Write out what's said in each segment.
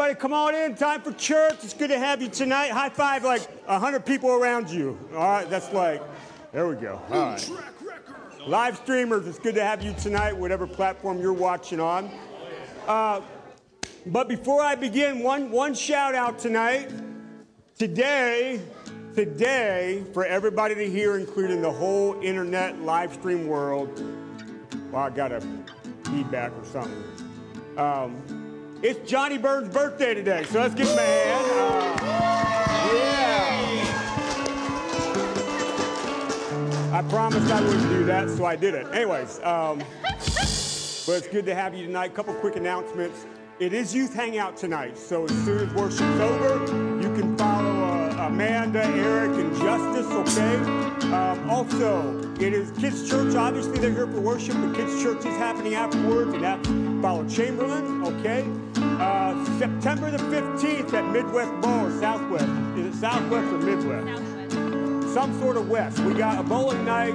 everybody, come on in. Time for church. It's good to have you tonight. High five like 100 people around you. All right, that's like, there we go. All right. Live streamers, it's good to have you tonight, whatever platform you're watching on. Uh, but before I begin, one, one shout out tonight. Today, today, for everybody to hear, including the whole internet live stream world, well, I got a feedback or something. Um, it's Johnny Burns' birthday today, so let's give him a hand. Uh, yeah. I promised I wouldn't do that, so I did it. Anyways, um, but it's good to have you tonight. A Couple quick announcements. It is Youth Hangout tonight, so as soon as worship's over, you can follow uh, Amanda, Eric, and Justice, okay? Um, also, it is Kids Church. Obviously, they're here for worship, but Kids Church is happening afterwards, and that's follow Chamberlain, okay? Uh, September the 15th at Midwest Bowl or Southwest. Is it Southwest or Midwest? Southwest. Some sort of West. We got a bowling night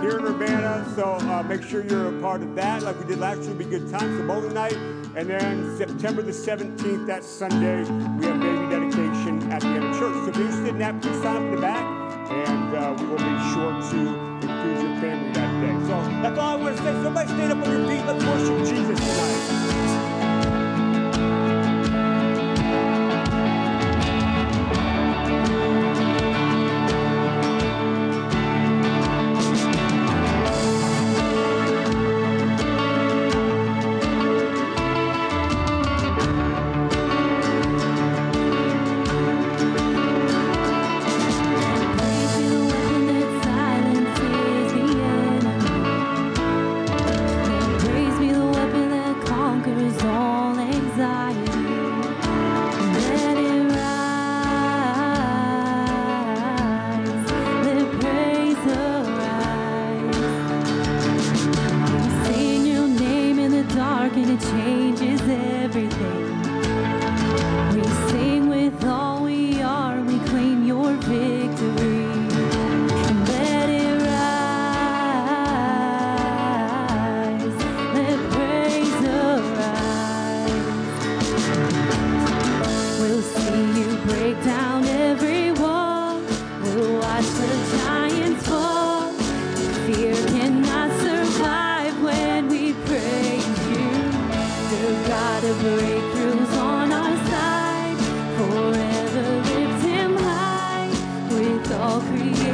here in Urbana, so uh, make sure you're a part of that. Like we did last year, it'll be good time. So bowling night. And then September the 17th, that Sunday, we have baby dedication at the end of church. So if you're interested in that, please sign up in the back, and uh, we will be sure to include your family that day. So that's all I want to say. Somebody stand up on your feet. Let's worship Jesus tonight.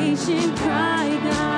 Creation cry, God,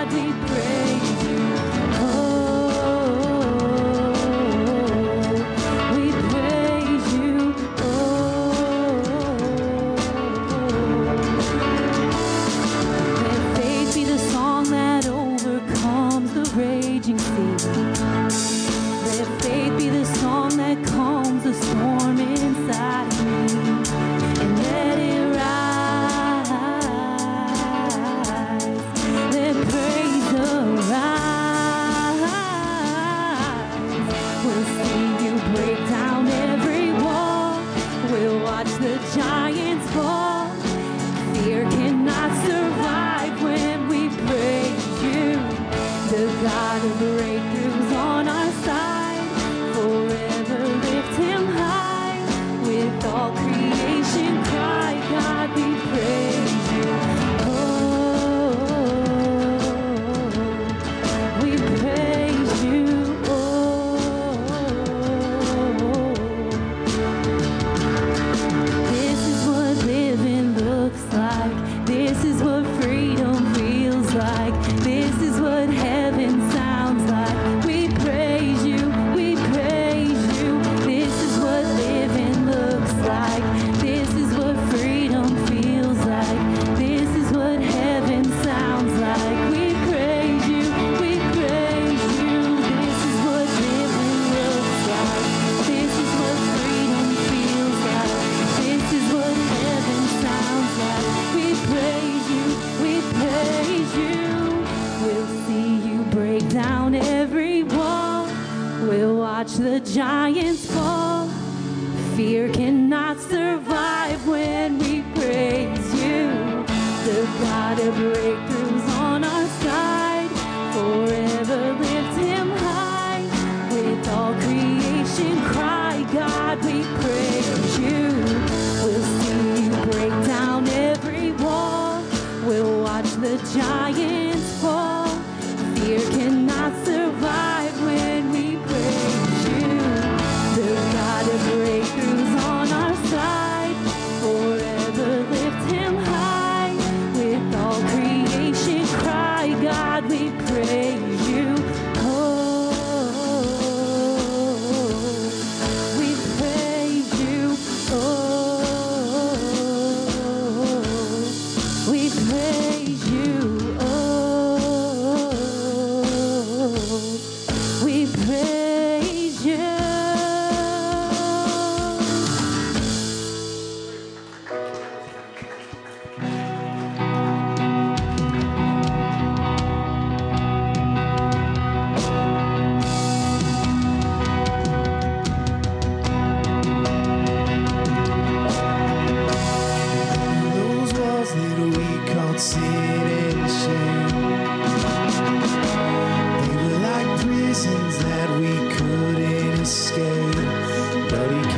Daddy.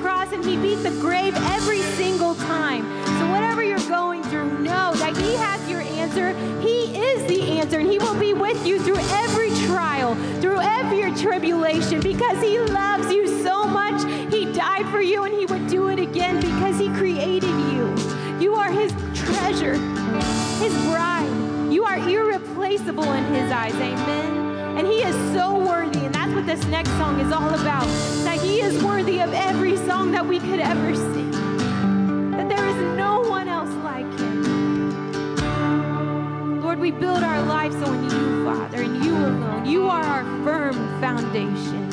cross and he beat the grave every single time. So whatever you're going through, know that he has your answer. He is the answer and he will be with you through every trial, through every tribulation because he loves you so much. He died for you and he would do it again because he created you. You are his treasure, his bride. You are irreplaceable in his eyes. Amen. And he is so worthy what this next song is all about. That He is worthy of every song that we could ever sing. That there is no one else like Him. Lord, we build our lives on you, Father, and you alone. You are our firm foundation.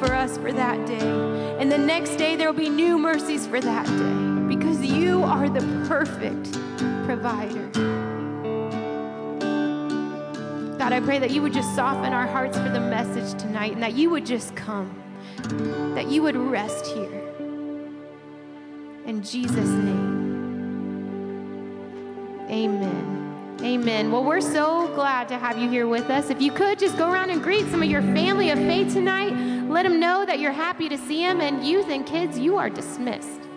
For us for that day, and the next day there will be new mercies for that day, because you are the perfect provider. God, I pray that you would just soften our hearts for the message tonight and that you would just come, that you would rest here. In Jesus' name. Amen. Amen. Well, we're so glad to have you here with us. If you could just go around and greet some of your family of faith tonight, let them know that you're happy to see them, and youth and kids, you are dismissed.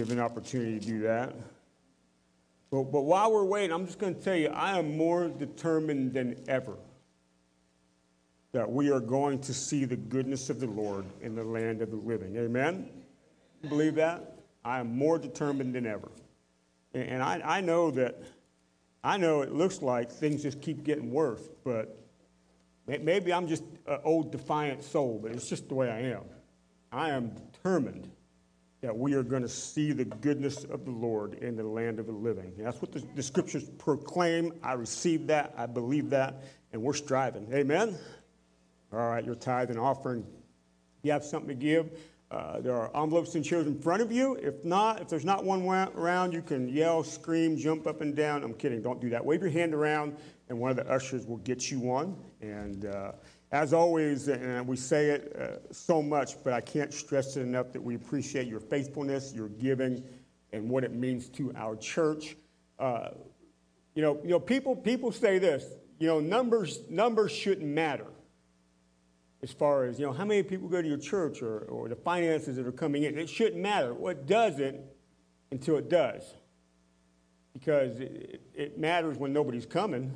Give an opportunity to do that. But, but while we're waiting, I'm just going to tell you, I am more determined than ever that we are going to see the goodness of the Lord in the land of the living. Amen? Believe that? I am more determined than ever. And, and I, I know that, I know it looks like things just keep getting worse, but maybe I'm just an old defiant soul, but it's just the way I am. I am determined that we are going to see the goodness of the Lord in the land of the living. And that's what the, the, scriptures proclaim. I receive that. I believe that. And we're striving. Amen? All right, your tithe and offering. You have something to give. Uh, there are envelopes and chairs in front of you. If not, if there's not one around, you can yell, scream, jump up and down. I'm kidding. Don't do that. Wave your hand around, and one of the ushers will get you one. And uh, as always, and we say it uh, so much, but I can't stress it enough that we appreciate your faithfulness, your giving, and what it means to our church. Uh, you know, you know, people people say this. You know, numbers numbers shouldn't matter. As far as you know, how many people go to your church or, or the finances that are coming in, it shouldn't matter. What doesn't until it does, because it, it matters when nobody's coming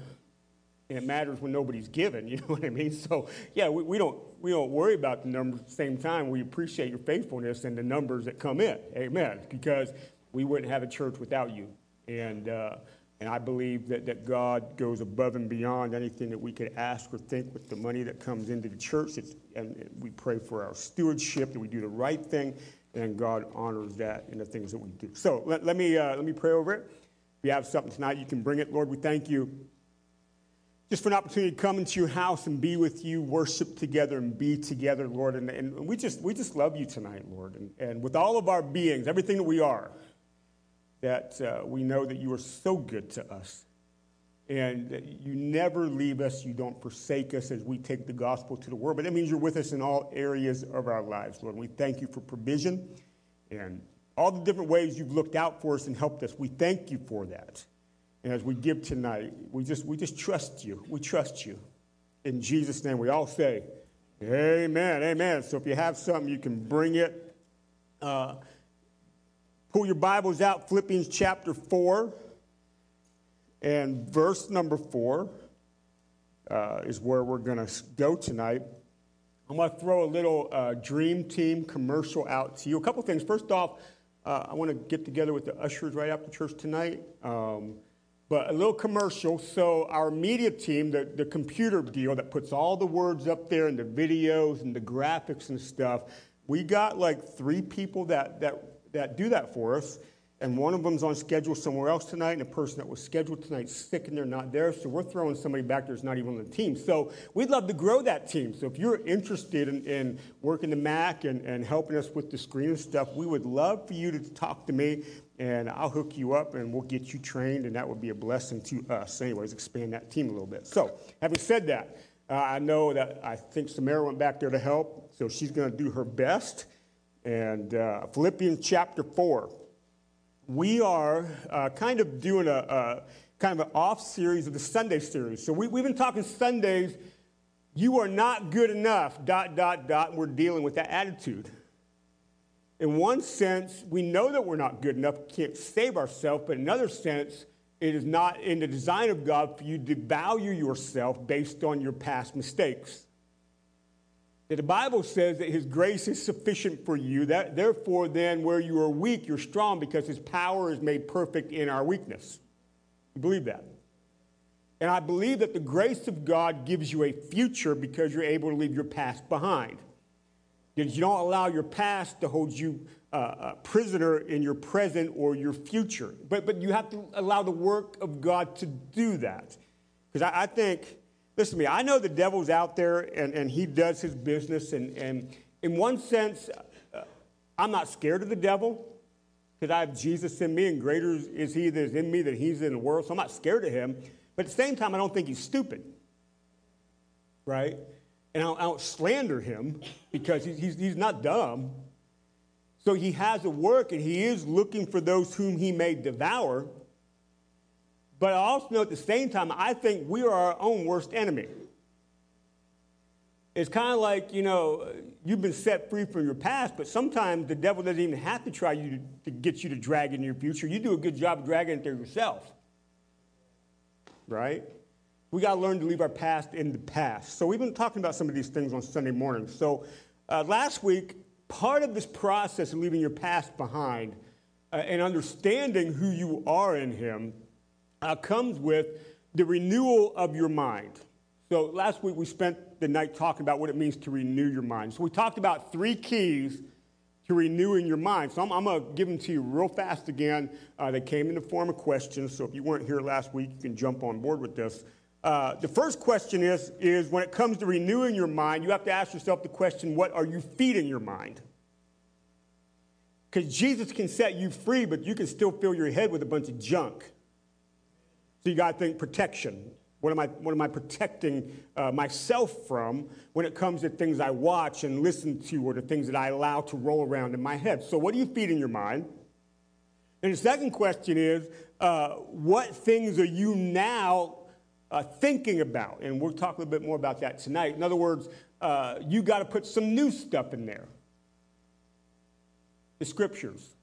and it matters when nobody's given. You know what I mean? So yeah, we, we don't we don't worry about the numbers. At the same time, we appreciate your faithfulness and the numbers that come in. Amen. Because we wouldn't have a church without you. And uh, and I believe that, that God goes above and beyond anything that we could ask or think with the money that comes into the church. It's, and we pray for our stewardship, that we do the right thing, and God honors that in the things that we do. So let, let me, uh, let me pray over it. If you have something tonight, you can bring it. Lord, we thank you just for an opportunity to come into your house and be with you, worship together and be together, Lord. And, and we, just, we just love you tonight, Lord. And, and with all of our beings, everything that we are, that uh, we know that you are so good to us. And you never leave us, you don't forsake us as we take the gospel to the world. But that means you're with us in all areas of our lives, Lord. We thank you for provision and all the different ways you've looked out for us and helped us. We thank you for that. And as we give tonight, we just, we just trust you. We trust you. In Jesus' name, we all say, Amen, amen. So if you have something, you can bring it. Uh, pull your Bibles out, Philippians chapter 4 and verse number 4 uh, is where we're going to go tonight. I'm going to throw a little uh, Dream Team commercial out to you. A couple things. First off, uh, I want to get together with the ushers right after church tonight. Um, but a little commercial. So, our media team, the, the computer deal that puts all the words up there and the videos and the graphics and stuff, we got like three people that, that, that do that for us and one of them's on schedule somewhere else tonight, and a person that was scheduled tonight sick and they're not there. So we're throwing somebody back there that's not even on the team. So we'd love to grow that team. So if you're interested in, in working the Mac and, and helping us with the screen and stuff, we would love for you to talk to me, and I'll hook you up and we'll get you trained, and that would be a blessing to us. Anyways, expand that team a little bit. So having said that, uh, I know that I think Samara went back there to help, so she's going to do her best. And uh, Philippians chapter 4 we are uh, kind of doing a, a, kind of an off series of the Sunday series. So we, we've been talking Sundays. You are not good enough, dot, dot, dot, and we're dealing with that attitude. In one sense, we know that we're not good enough, can't save ourselves, but in another sense, it is not in the design of God for you to value yourself based on your past mistakes. That the Bible says that His grace is sufficient for you. That, therefore, then, where you are weak, you're strong because His power is made perfect in our weakness. You believe that? And I believe that the grace of God gives you a future because you're able to leave your past behind. That you don't allow your past to hold you uh, a prisoner in your present or your future. But, but you have to allow the work of God to do that. Because I, I think Listen to me, I know the devil's out there and, and he does his business. And, and in one sense, uh, I'm not scared of the devil because I have Jesus in me and greater is he that is in me than he's in the world. So I'm not scared of him. But at the same time, I don't think he's stupid. Right? And I don't, slander him because he's, he's, he's not dumb. So he has a work and he is looking for those whom he may devour. But I also know at the same time, I think we are our own worst enemy. It's kind of like, you know, you've been set free from your past, but sometimes the devil doesn't even have to try you to, to get you to drag in your future. You do a good job dragging it there yourself. Right? We got to learn to leave our past in the past. So we've been talking about some of these things on Sunday morning. So uh, last week, part of this process of leaving your past behind uh, and understanding who you are in Him uh, comes with the renewal of your mind. So last week we spent the night talking about what it means to renew your mind. So we talked about three keys to renewing your mind. So I'm, I'm going to give them to you real fast again. Uh, they came in the form of questions. So if you weren't here last week, you can jump on board with this. Uh, the first question is, is when it comes to renewing your mind, you have to ask yourself the question, what are you feeding your mind? Because Jesus can set you free, but you can still fill your head with a bunch of junk. So you got to think protection. What am I, what am I protecting uh, myself from when it comes to things I watch and listen to or the things that I allow to roll around in my head? So, what do you feed in your mind? And the second question is uh, what things are you now uh, thinking about? And we'll talk a little bit more about that tonight. In other words, uh, you got to put some new stuff in there the scriptures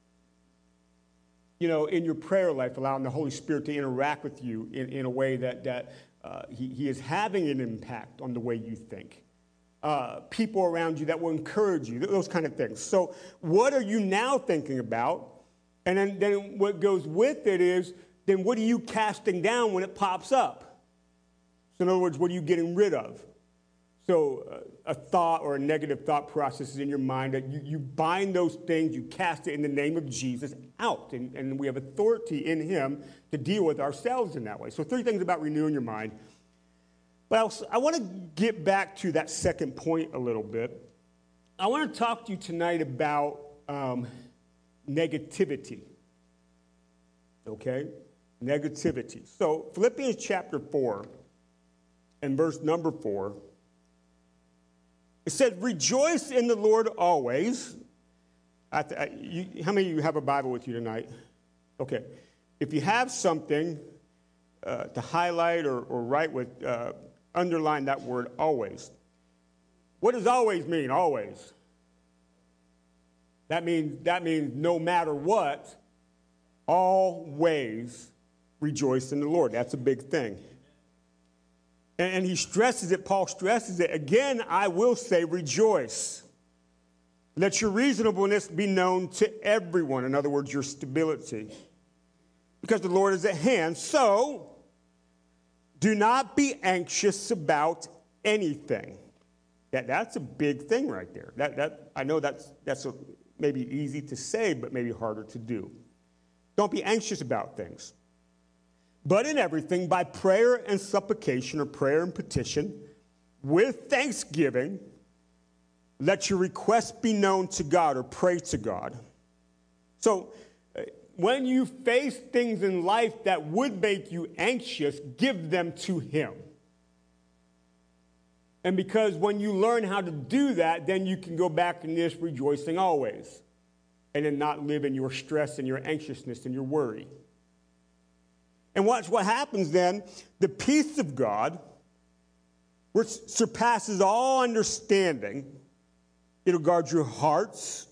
you know, in your prayer life, allowing the Holy Spirit to interact with you in, in a way that, that uh, he, he is having an impact on the way you think. Uh, people around you that will encourage you, those kind of things. So, what are you now thinking about? And then, then what goes with it is, then what are you casting down when it pops up? So, in other words, what are you getting rid of? So, uh, a thought or a negative thought process is in your mind that you, you bind those things, you cast it in the name of Jesus out. And, and we have authority in Him to deal with ourselves in that way. So, three things about renewing your mind. But I, I want to get back to that second point a little bit. I want to talk to you tonight about um, negativity. Okay? Negativity. So, Philippians chapter 4 and verse number 4 it said, Rejoice in the Lord always. I, I, you, how many of you have a Bible with you tonight? Okay. If you have something, uh, to highlight or, or write with, uh, underline that word always. What does always mean? Always. That means, that means no matter what, always rejoice in the Lord. That's a big thing. And, he stresses it, Paul stresses it. Again, I will say rejoice. Let your reasonableness be known to everyone. In other words, your stability. Because the Lord is at hand. So, do not be anxious about anything. That, that's a big thing right there. That, that, I know that's, that's a, maybe easy to say, but maybe harder to do. Don't be anxious about things. But in everything, by prayer and supplication, or prayer and petition, with thanksgiving, let your requests be known to God or pray to God. So, uh, when you face things in life that would make you anxious, give them to Him. And because when you learn how to do that, then you can go back in this rejoicing always and then not live in your stress and your anxiousness and your worry. And watch what happens then. The peace of God, which surpasses all understanding, it'll guard your hearts,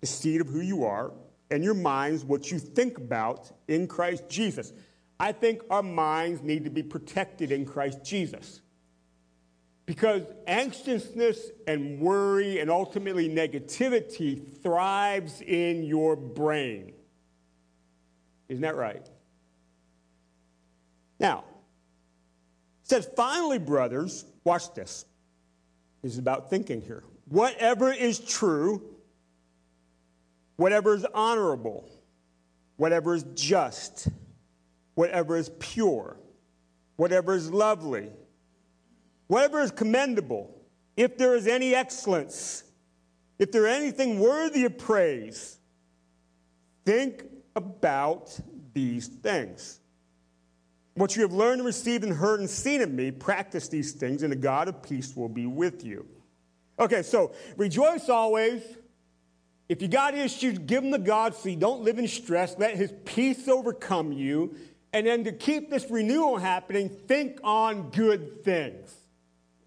the seed of who you are, and your minds, what you think about in Christ Jesus. I think our minds need to be protected in Christ Jesus. Because anxiousness and worry and ultimately negativity thrives in your brain. Isn't that right? Now, it says, finally, brothers, watch this. This is about thinking here. Whatever is true, whatever is honorable, whatever is just, whatever is pure, whatever is lovely, whatever is commendable, if there is any excellence, if there is anything worthy of praise, think about these things. What you have learned and received and heard and seen of me, practice these things, and the God of peace will be with you. Okay, so rejoice always. If you got issues, give them to God so you don't live in stress. Let his peace overcome you. And then to keep this renewal happening, think on good things.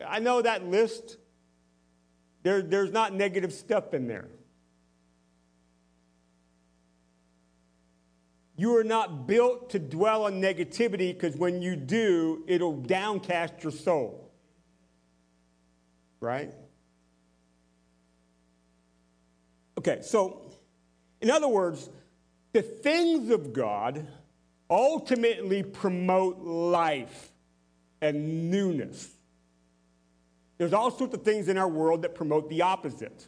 I know that list, there, there's not negative stuff in there. You are not built to dwell on negativity because when you do, it'll downcast your soul. Right? Okay, so in other words, the things of God ultimately promote life and newness. There's all sorts of things in our world that promote the opposite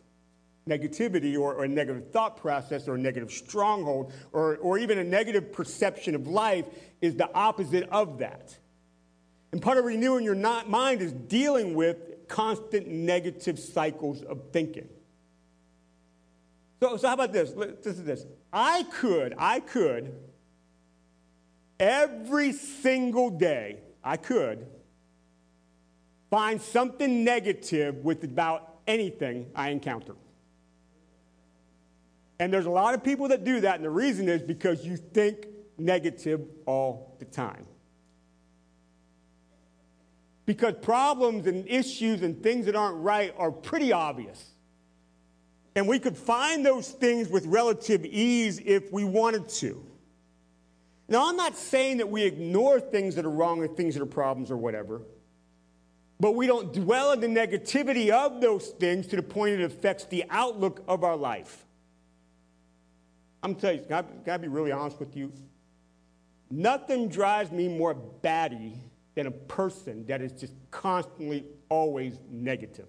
negativity or, or, a negative thought process or a negative stronghold or, or even a negative perception of life is the opposite of that. And part of renewing your mind is dealing with constant negative cycles of thinking. So, so how about this? This is this. I could, I could, every single day, I could find something negative with about anything I encounter. And there's a lot of people that do that, and the reason is because you think negative all the time. Because problems and issues and things that aren't right are pretty obvious. And we could find those things with relative ease if we wanted to. Now, I'm not saying that we ignore things that are wrong or things that are problems or whatever, but we don't dwell in the negativity of those things to the point it affects the outlook of our life. I'm telling you, can I, can I be really honest with you? Nothing drives me more batty than a person that is just constantly always negative.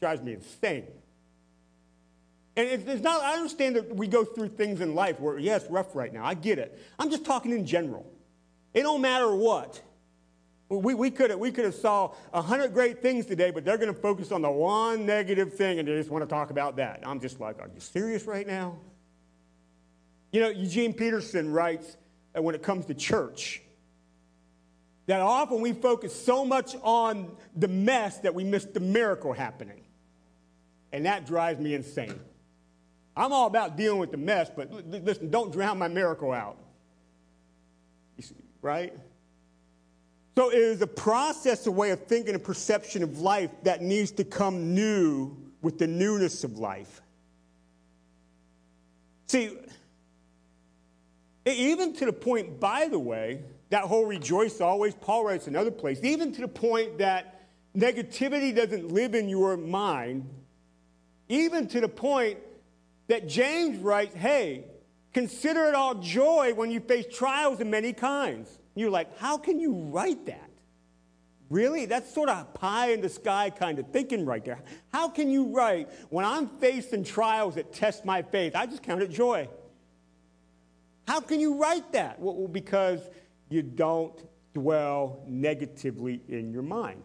Drives me insane. And it's not, I understand that we go through things in life where, yeah, it's rough right now. I get it. I'm just talking in general. It don't matter what. We, we could have we could have saw a hundred great things today, but they're going to focus on the one negative thing and they just want to talk about that. I'm just like, are you serious right now? You know, Eugene Peterson writes that when it comes to church, that often we focus so much on the mess that we miss the miracle happening. And that drives me insane. I'm all about dealing with the mess, but listen, don't drown my miracle out. See, right? So it is a process, a way of thinking, a perception of life that needs to come new with the newness of life. See, even to the point, by the way, that whole rejoice always, Paul writes another place, even to the point that negativity doesn't live in your mind, even to the point that James writes, hey, consider it all joy when you face trials of many kinds. You're like, how can you write that? Really? That's sort of pie in the sky kind of thinking right there. How can you write, when I'm facing trials that test my faith, I just count it joy? How can you write that? Well, because you don't dwell negatively in your mind.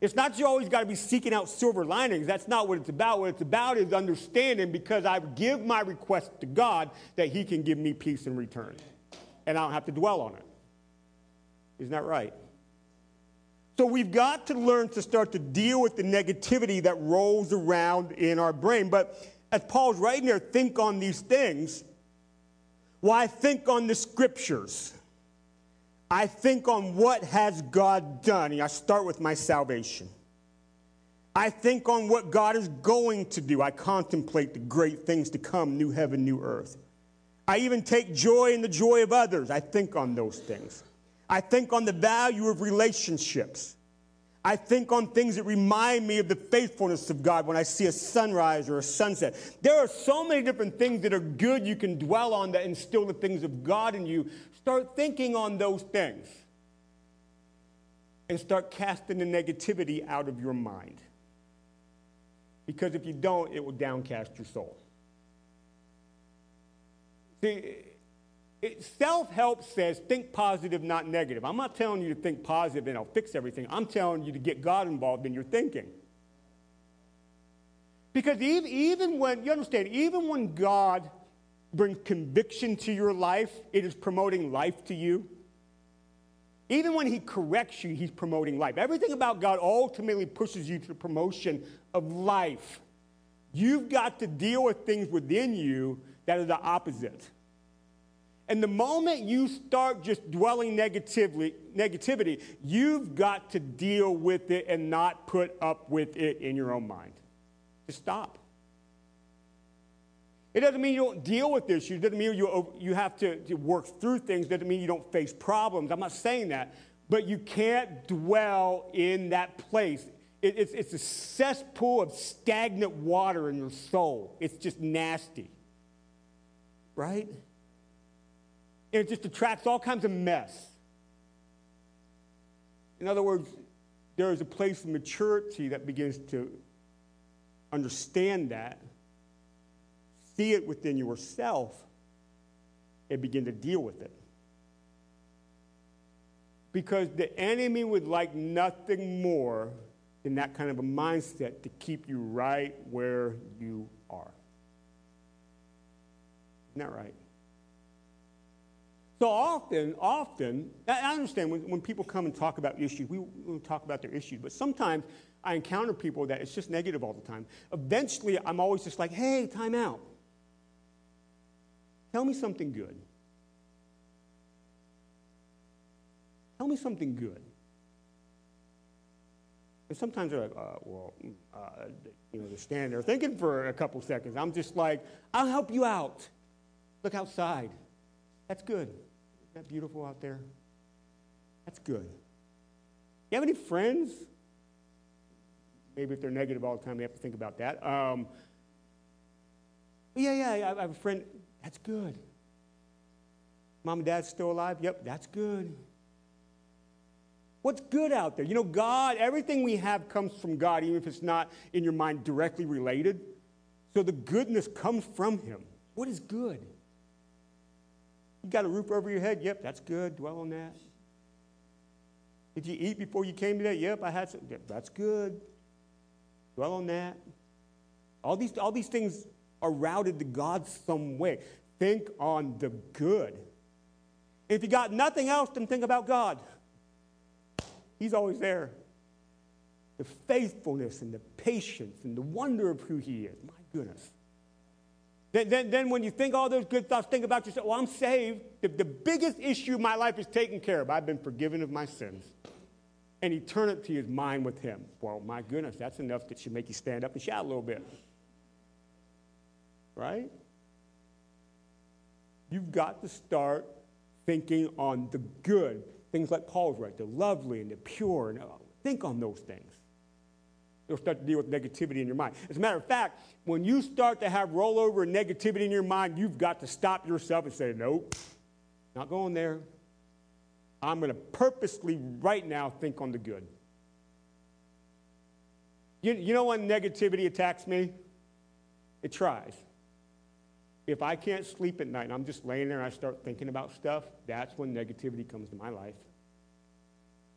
It's not you always got to be seeking out silver linings. That's not what it's about. What it's about is understanding because I give my request to God that He can give me peace in return. And I don't have to dwell on it. Isn't that right? So we've got to learn to start to deal with the negativity that rolls around in our brain. But as Paul's writing there, think on these things well, think on the scriptures. I think on what has God done. And I start with my salvation. I think on what God is going to do. I contemplate the great things to come new heaven, new earth. I even take joy in the joy of others. I think on those things. I think on the value of relationships. I think on things that remind me of the faithfulness of God when I see a sunrise or a sunset. There are so many different things that are good you can dwell on that instill the things of God in you. Start thinking on those things and start casting the negativity out of your mind. Because if you don't, it will downcast your soul. See, Self help says think positive, not negative. I'm not telling you to think positive and I'll fix everything. I'm telling you to get God involved in your thinking. Because even, even when, you understand, even when God brings conviction to your life, it is promoting life to you. Even when He corrects you, He's promoting life. Everything about God ultimately pushes you to the promotion of life. You've got to deal with things within you that are the opposite. And the moment you start just dwelling negatively, negativity, you've got to deal with it and not put up with it in your own mind. Just stop. It doesn't mean you don't deal with issues. It doesn't mean you, you have to, to work through things. It doesn't mean you don't face problems. I'm not saying that. But you can't dwell in that place. It, it's, it's a cesspool of stagnant water in your soul. It's just nasty. Right? It just attracts all kinds of mess. In other words, there is a place of maturity that begins to understand that, see it within yourself, and begin to deal with it. Because the enemy would like nothing more than that kind of a mindset to keep you right where you are. Isn't that right? So often, often, I understand when, when people come and talk about issues, we, we talk about their issues, but sometimes I encounter people that it's just negative all the time. Eventually, I'm always just like, hey, time out. Tell me something good. Tell me something good. And sometimes they're like, uh, well, uh, you know, they're standing there thinking for a couple seconds. I'm just like, I'll help you out. Look outside. That's good that beautiful out there? That's good. You have any friends? Maybe if they're negative all the time, they have to think about that. Um, yeah, yeah, I have a friend. That's good. Mom and dad's still alive? Yep, that's good. What's good out there? You know, God, everything we have comes from God, even if it's not in your mind directly related. So the goodness comes from Him. What is good? You got a roof over your head? Yep, that's good. Dwell on that. Did you eat before you came today? Yep, I had some. Yep, that's good. Dwell on that. All these, all these things are routed to God some way. Think on the good. If you got nothing else, then think about God. He's always there. The faithfulness and the patience and the wonder of who He is. My goodness. Then, then, then when you think all those good thoughts, think about yourself. Well, I'm saved. The, the biggest issue my life is taken care of. I've been forgiven of my sins. And eternity is mine with him. Well, my goodness, that's enough that should make you stand up and shout a little bit. Right? You've got to start thinking on the good. Things like Paul's right, the lovely and the pure. And, uh, think on those things. You'll start to deal with negativity in your mind. As a matter of fact, when you start to have rollover and negativity in your mind, you've got to stop yourself and say, nope, not going there. I'm going to purposely right now think on the good. You, you know when negativity attacks me? It tries. If I can't sleep at night and I'm just laying there and I start thinking about stuff, that's when negativity comes to my life.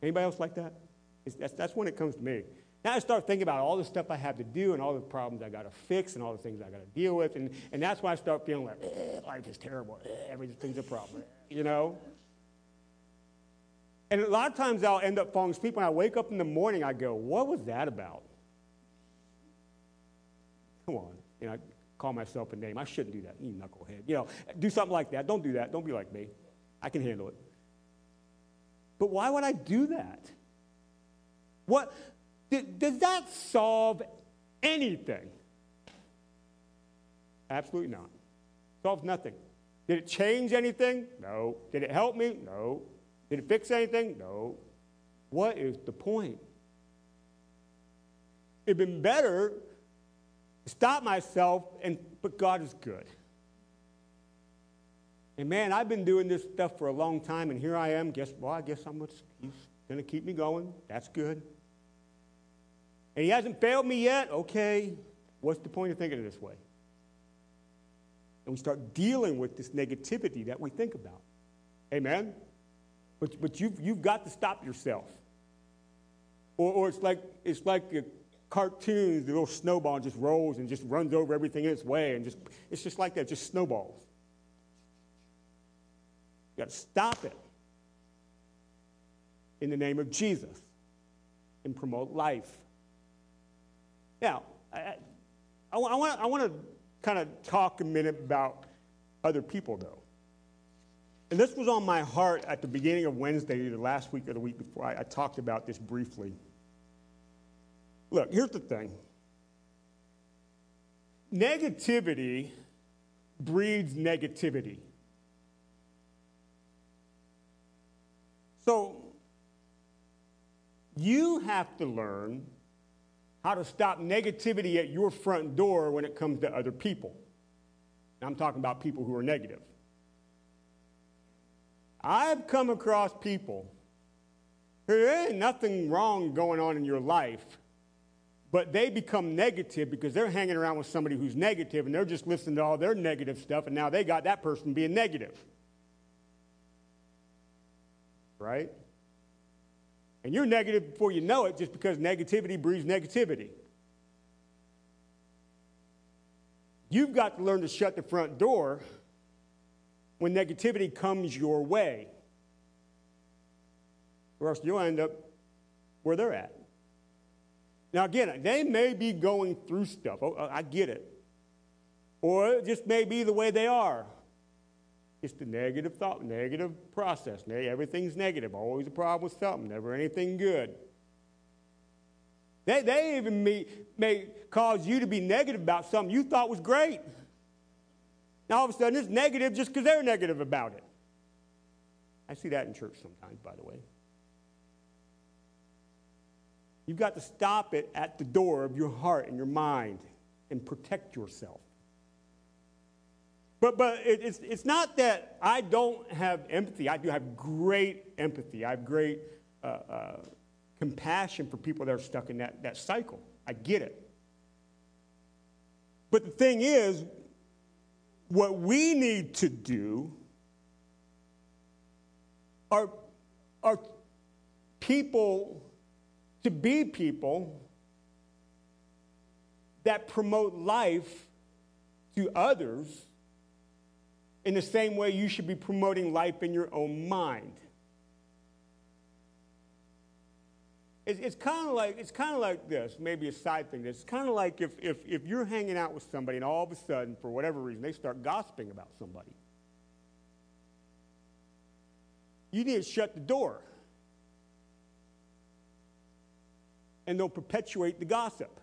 Anybody else like that? that's, that's when it comes to me. Now I start thinking about all the stuff I have to do and all the problems I got to fix and all the things I got to deal with. And, and that's why I start feeling like, life is terrible. Everything's a problem, you know? And a lot of times I'll end up falling asleep. When I wake up in the morning, I go, what was that about? Come on. Know, I call myself a name. I shouldn't do that. You knucklehead. You know, do something like that. Don't do that. Don't be like me. I can handle it. But why would I do that? What, does that solve anything? Absolutely not. Solves nothing. Did it change anything? No. Did it help me? No. Did it fix anything? No. What is the point? It'd been better to stop myself and, but God is good. And man, I've been doing this stuff for a long time, and here I am. Guess well, I guess I'm he's to keep me going. That's good. And he hasn't failed me yet. Okay, what's the point of thinking this way? And we start dealing with this negativity that we think about. Amen? But, but you've, you've got to stop yourself. Or, or it's like, it's like a cartoons, the little snowball just rolls and just runs over everything in its way. And just, it's just like that, just snowballs. You got to stop it in the name of Jesus and promote life. Now, I, I, I want, to kind of talk a minute about other people, though. And this was on my heart at the beginning of Wednesday, either last week or the week before. I, I talked about this briefly. Look, here's the thing negativity breeds negativity. So, you have to learn how to stop negativity at your front door when it comes to other people. I'm talking about people who are negative. I've come across people who ain't nothing wrong going on in your life, but they become negative because they're hanging around with somebody who's negative and they're just listening to all their negative stuff, and now they got that person being negative. Right? And you're negative before you know it just because negativity breeds negativity. You've got to learn to shut the front door when negativity comes your way. Or else you'll end up where they're at. Now, again, they may be going through stuff. Oh, I get it. Or it just may be the way they are. It's the negative thought, negative process. Everything's negative. Always a problem with something, never anything good. They, they even may, may cause you to be negative about something you thought was great. Now, all of a sudden, it's negative just because they're negative about it. I see that in church sometimes, by the way. You've got to stop it at the door of your heart and your mind and protect yourself. But, but it, it's, it's not that I don't have empathy. I do have great empathy. I have great uh, uh, compassion for people that are stuck in that, that cycle. I get it. But the thing is, what we need to do are, are people to be people that promote life to others in the same way you should be promoting life in your own mind. It's, it's kind of like it's kind of like this. Maybe a side thing. It's kind of like if, if if you're hanging out with somebody and all of a sudden, for whatever reason, they start gossiping about somebody. You need to shut the door, and they'll perpetuate the gossip.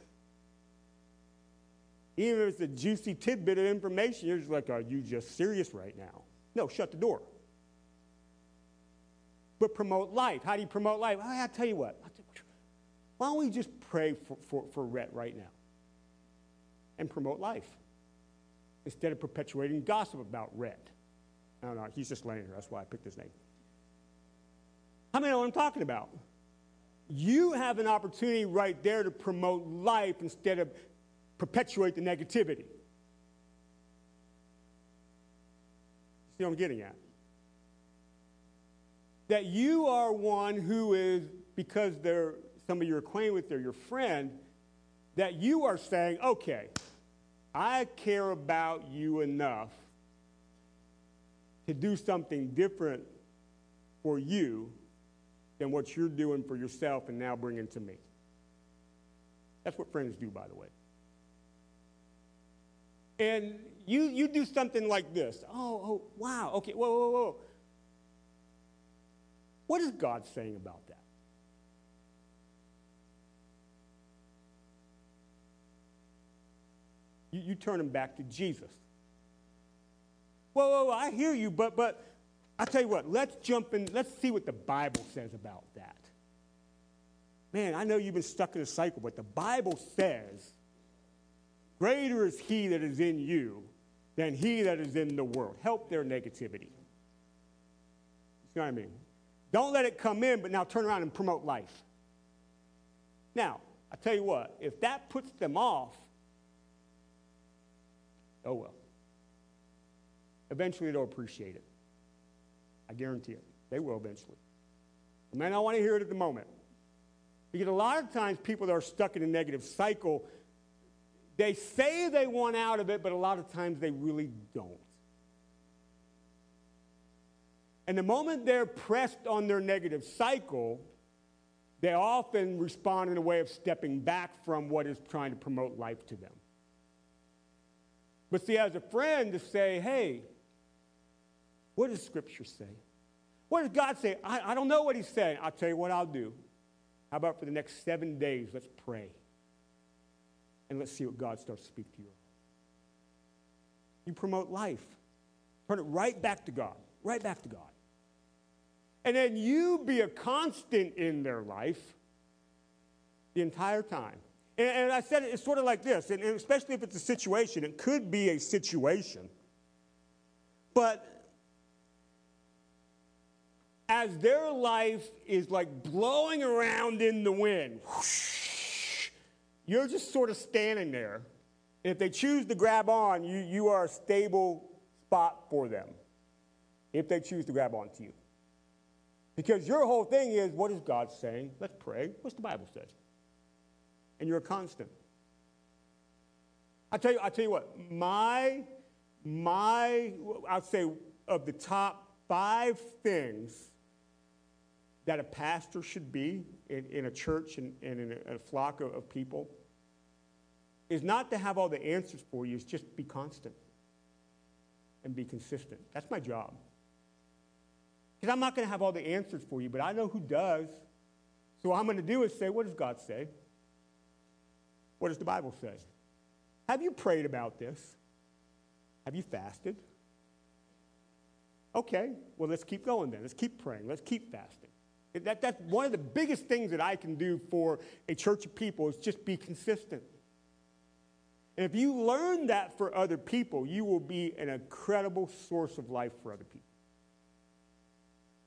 Even if it's a juicy tidbit of information, you're just like, "Are you just serious right now?" No, shut the door. But promote life. How do you promote life? Oh, I'll tell you what. Why don't we just pray for, for, for Rhett right now and promote life instead of perpetuating gossip about Rhett? I don't know. He's just laying here. That's why I picked his name. How many know what I'm talking about? You have an opportunity right there to promote life instead of perpetuate the negativity. See what I'm getting at? That you are one who is, because they're somebody you're acquainted with, they're your friend, that you are saying, okay, I care about you enough to do something different for you than what you're doing for yourself and now bringing to me. That's what friends do, by the way. And you, you do something like this. Oh, oh, wow. Okay, whoa, whoa, whoa. What is God saying about that? You, you turn them back to Jesus. Whoa, whoa, whoa, I hear you, but, but I tell you what, let's jump in, let's see what the Bible says about that. Man, I know you've been stuck in a cycle, but the Bible says, Greater is he that is in you than he that is in the world. Help their negativity. You know what I mean? Don't let it come in, but now turn around and promote life. Now, I tell you what, if that puts them off, oh well. Eventually they'll appreciate it. I guarantee it. They will eventually. They may not want to hear it at the moment. Because a lot of times people that are stuck in a negative cycle, they say they want out of it, but a lot of times they really don't. And the moment they're pressed on their negative cycle, they often respond in a way of stepping back from what is trying to promote life to them. But see, as a friend, to say, hey, what does Scripture say? What does God say? I, I don't know what He's saying. I'll tell you what I'll do. How about for the next seven days, let's pray. And let's see what God starts to speak to you. You promote life. Turn it right back to God. Right back to God. And then you be a constant in their life the entire time. And, and I said it, it's sort of like this, and, and especially if it's a situation, it could be a situation. But as their life is like blowing around in the wind, whoosh, you're just sort of standing there. If they choose to grab on, you, you are a stable spot for them. If they choose to grab onto you. Because your whole thing is, what is God saying? Let's pray. What's the Bible says? And you're a constant. I tell you, I tell you what, my, my, I'd say of the top five things that a pastor should be in, in a church and, and in a, a flock of, of people is not to have all the answers for you, it's just be constant and be consistent. That's my job. Because I'm not going to have all the answers for you, but I know who does. So what I'm going to do is say, what does God say? What does the Bible say? Have you prayed about this? Have you fasted? Okay, well, let's keep going then. Let's keep praying. Let's keep fasting. That, that's one of the biggest things that I can do for a church of people is just be consistent. And if you learn that for other people, you will be an incredible source of life for other people.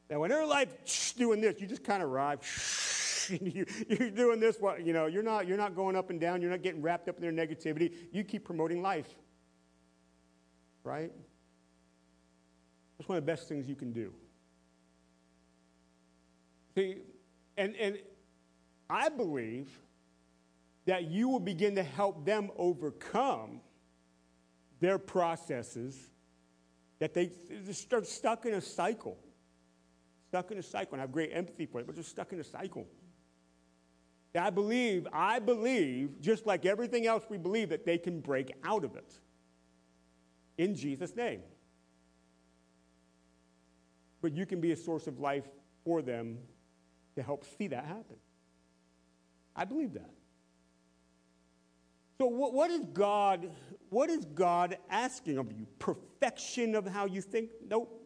Now, when they're like doing this, you just kind of ride. you, are doing this, what you know, you're not, you're not going up and down. You're not getting wrapped up in their negativity. You keep promoting life, right? That's one of the best things you can do. See, and, and I believe that you will begin to help them overcome their processes that they, they're stuck in a cycle stuck in a cycle, and I have great empathy for it, but they're stuck in a cycle. I believe, I believe, just like everything else we believe, that they can break out of it. In Jesus' name. But you can be a source of life for them to help see that happen. I believe that. So what, what is God what is God asking of you? Perfection of how you think? Nope.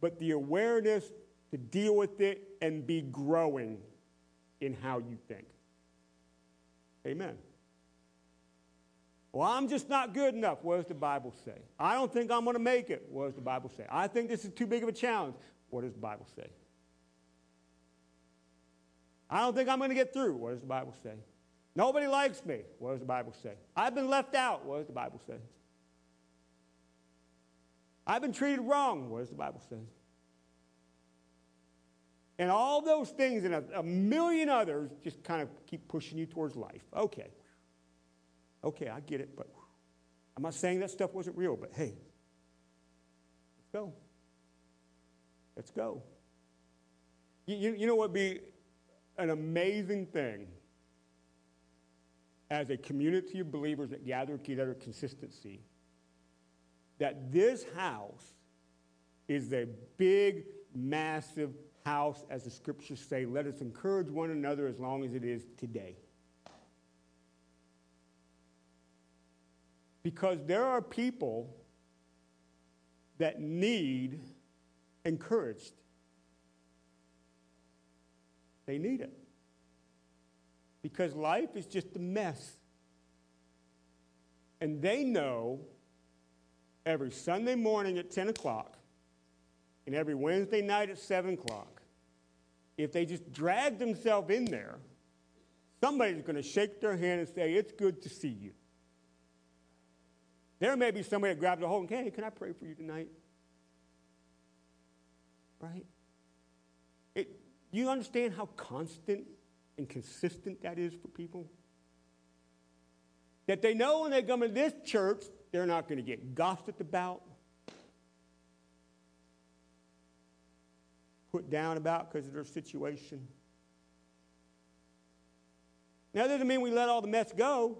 But the awareness to deal with it and be growing in how you think. Amen. Well, I'm just not good enough. What does the Bible say? I don't think I'm going to make it. What does the Bible say? I think this is too big of a challenge. What does the Bible say? I don't think I'm going to get through. What does the Bible say? Nobody likes me. What does the Bible say? I've been left out. What does the Bible say? I've been treated wrong. What does the Bible say? And all those things and a, a million others just kind of keep pushing you towards life. Okay. Okay, I get it, but I'm not saying that stuff wasn't real, but hey, let's go. Let's go. You, you, you know what would be an amazing thing as a community of believers that gather together consistency that this house is a big, massive house, as the scriptures say. Let us encourage one another as long as it is today. Because there are people that need encouraged. They need it. Because life is just a mess. And they know every Sunday morning at 10 o'clock and every Wednesday night at 7 o'clock, if they just drag themselves in there, somebody's going to shake their hand and say, It's good to see you. There may be somebody that grabs a hold and, Hey, can I pray for you tonight? Right? It, you understand how constant and consistent that is for people? That they know when they come to this church, they're not going to get gossiped about, put down about because of their situation. Now, that doesn't mean we let all the mess go.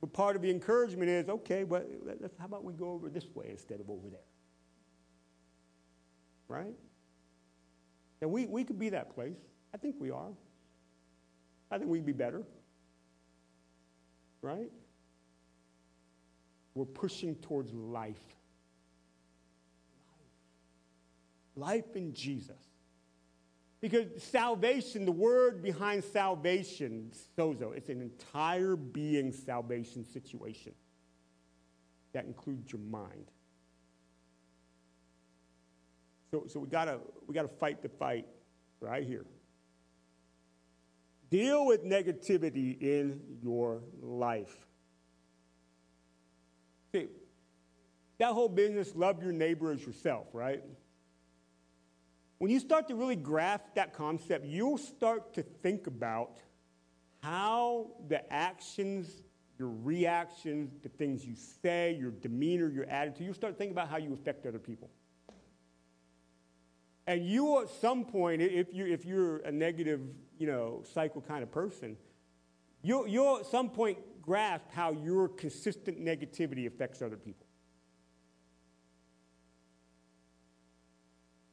But part of the encouragement is okay, well, how about we go over this way instead of over there? Right? And we, we could be that place. I think we are. I think we'd be better. Right? We're pushing towards life. Life, in Jesus. Because salvation, the word behind salvation, sozo, it's an entire being salvation situation that includes your mind. So, so we gotta we gotta fight the fight right here. Deal with negativity in your life. See, that whole business, love your neighbor as yourself, right? When you start to really grasp that concept, you'll start to think about how the actions, your reactions, the things you say, your demeanor, your attitude, you'll start thinking about how you affect other people. And you at some point, if, you, if you're a negative, you know, cycle kind of person, you'll, you'll at some point grasp how your consistent negativity affects other people.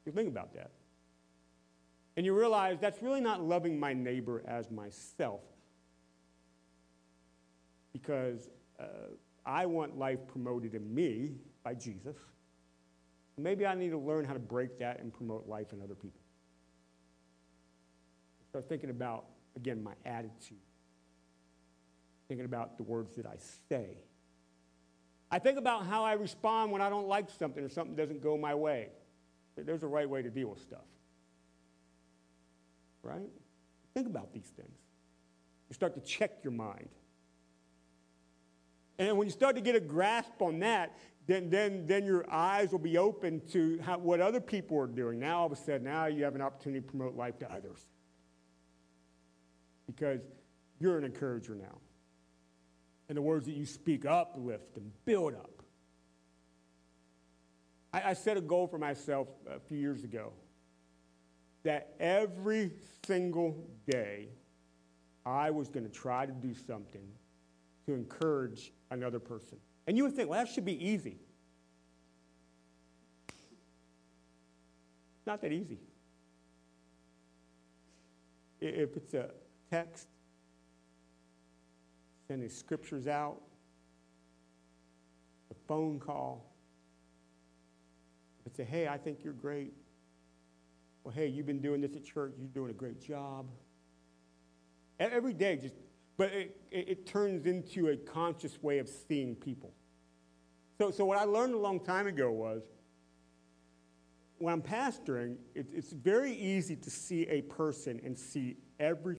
You think about that. And you realize that's really not loving my neighbor as myself. Because uh, I want life promoted in me by Jesus. Maybe I need to learn how to break that and promote life in other people. Start thinking about, again, my attitude. Thinking about the words that I say. I think about how I respond when I don't like something or something doesn't go my way. There's a right way to deal with stuff. Right? Think about these things. You start to check your mind. And when you start to get a grasp on that, then, then, then your eyes will be open to how, what other people are doing. Now, all of a sudden, now you have an opportunity to promote life to others. Because you're an encourager now. And the words that you speak uplift and build up. I, I set a goal for myself a few years ago that every single day I was going to try to do something to encourage another person. And you would think, well, that should be easy. Not that easy. If it's a text, sending scriptures out, a phone call, if it's a, hey, I think you're great. Well, hey, you've been doing this at church, you're doing a great job. Every day, just, but it, it, it turns into a conscious way of seeing people. So, so what I learned a long time ago was when I'm pastoring, it, it's very easy to see a person and see every